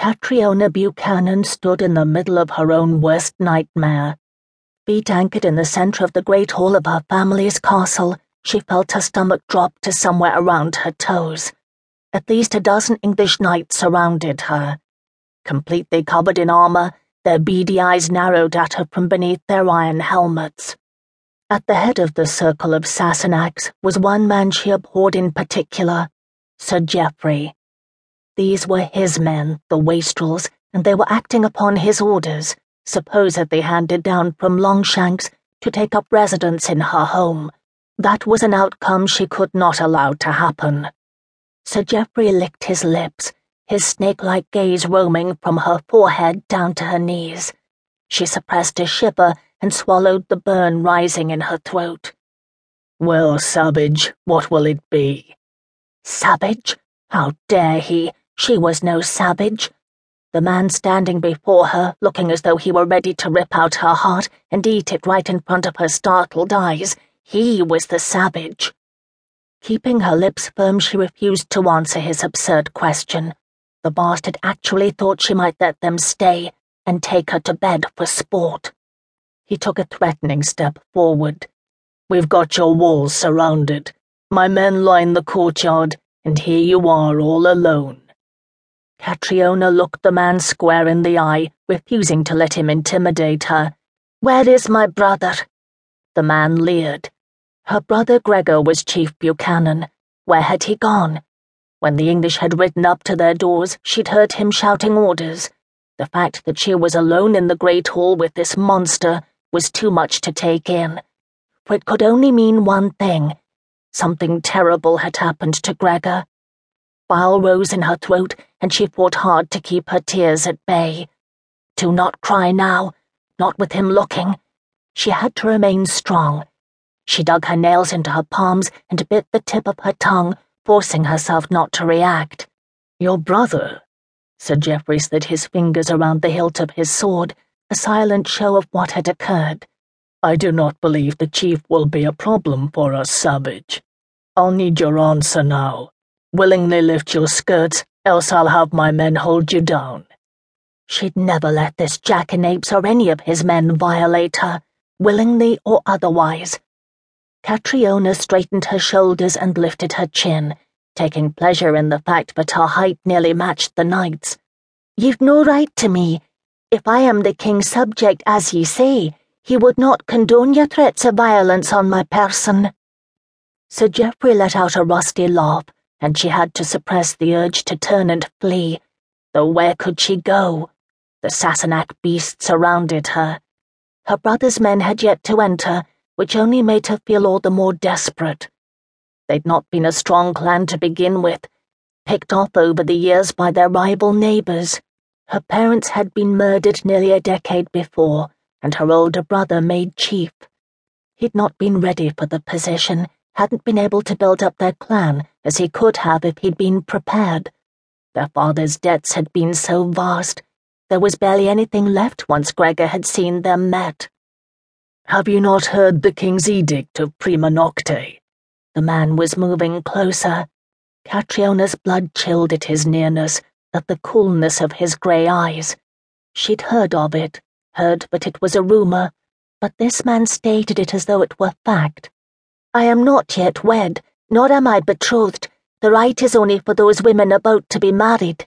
Catriona Buchanan stood in the middle of her own worst nightmare. Feet anchored in the center of the great hall of her family's castle, she felt her stomach drop to somewhere around her toes. At least a dozen English knights surrounded her. Completely covered in armor, their beady eyes narrowed at her from beneath their iron helmets. At the head of the circle of Sassenachs was one man she abhorred in particular, Sir Geoffrey. These were his men, the Wastrels, and they were acting upon his orders, supposedly handed down from Longshanks, to take up residence in her home. That was an outcome she could not allow to happen. Sir Geoffrey licked his lips, his snake-like gaze roaming from her forehead down to her knees. She suppressed a shiver and swallowed the burn rising in her throat. Well, Savage, what will it be? Savage? How dare he? She was no savage. The man standing before her, looking as though he were ready to rip out her heart and eat it right in front of her startled eyes, he was the savage. Keeping her lips firm, she refused to answer his absurd question. The bastard actually thought she might let them stay and take her to bed for sport. He took a threatening step forward. We've got your walls surrounded. My men line the courtyard, and here you are all alone. Catriona looked the man square in the eye, refusing to let him intimidate her. Where is my brother? The man leered. Her brother Gregor was Chief Buchanan. Where had he gone? When the English had ridden up to their doors, she'd heard him shouting orders. The fact that she was alone in the great hall with this monster was too much to take in. For it could only mean one thing. Something terrible had happened to Gregor. Bile rose in her throat, and she fought hard to keep her tears at bay. To not cry now, not with him looking. She had to remain strong. She dug her nails into her palms and bit the tip of her tongue, forcing herself not to react. Your brother? said Geoffrey slid his fingers around the hilt of his sword, a silent show of what had occurred. I do not believe the chief will be a problem for us, Savage. I'll need your answer now. Willingly lift your skirts, else I'll have my men hold you down. She'd never let this jackanapes or any of his men violate her, willingly or otherwise. Catriona straightened her shoulders and lifted her chin, taking pleasure in the fact that her height nearly matched the knight's. You've no right to me. If I am the king's subject, as ye say, he would not condone your threats of violence on my person. Sir Geoffrey let out a rusty laugh and she had to suppress the urge to turn and flee. Though where could she go? The Sassenach beasts surrounded her. Her brother's men had yet to enter, which only made her feel all the more desperate. They'd not been a strong clan to begin with, picked off over the years by their rival neighbors. Her parents had been murdered nearly a decade before, and her older brother made chief. He'd not been ready for the position hadn't been able to build up their clan as he could have if he'd been prepared. Their father's debts had been so vast, there was barely anything left once Gregor had seen them met. Have you not heard the king's edict of prima nocte? The man was moving closer. Catriona's blood chilled at his nearness, at the coolness of his grey eyes. She'd heard of it, heard that it was a rumour, but this man stated it as though it were fact. I am not yet wed, nor am I betrothed. The right is only for those women about to be married.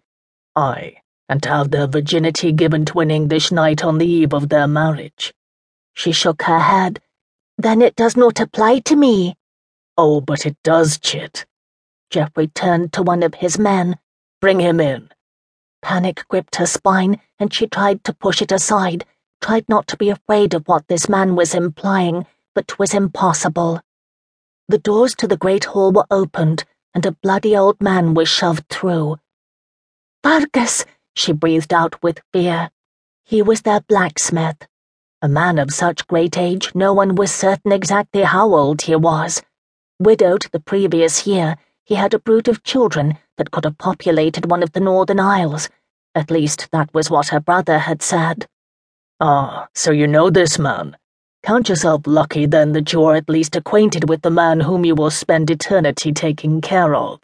Ay, and to have their virginity given to an English knight on the eve of their marriage. She shook her head. Then it does not apply to me. Oh, but it does, Chit. Geoffrey turned to one of his men. Bring him in. Panic gripped her spine, and she tried to push it aside, tried not to be afraid of what this man was implying, but but 'twas impossible. The doors to the great hall were opened, and a bloody old man was shoved through. Fergus, she breathed out with fear. He was their blacksmith. A man of such great age, no one was certain exactly how old he was. Widowed the previous year, he had a brood of children that could have populated one of the Northern Isles. At least that was what her brother had said. Ah, so you know this man? Count yourself lucky then that you are at least acquainted with the man whom you will spend eternity taking care of.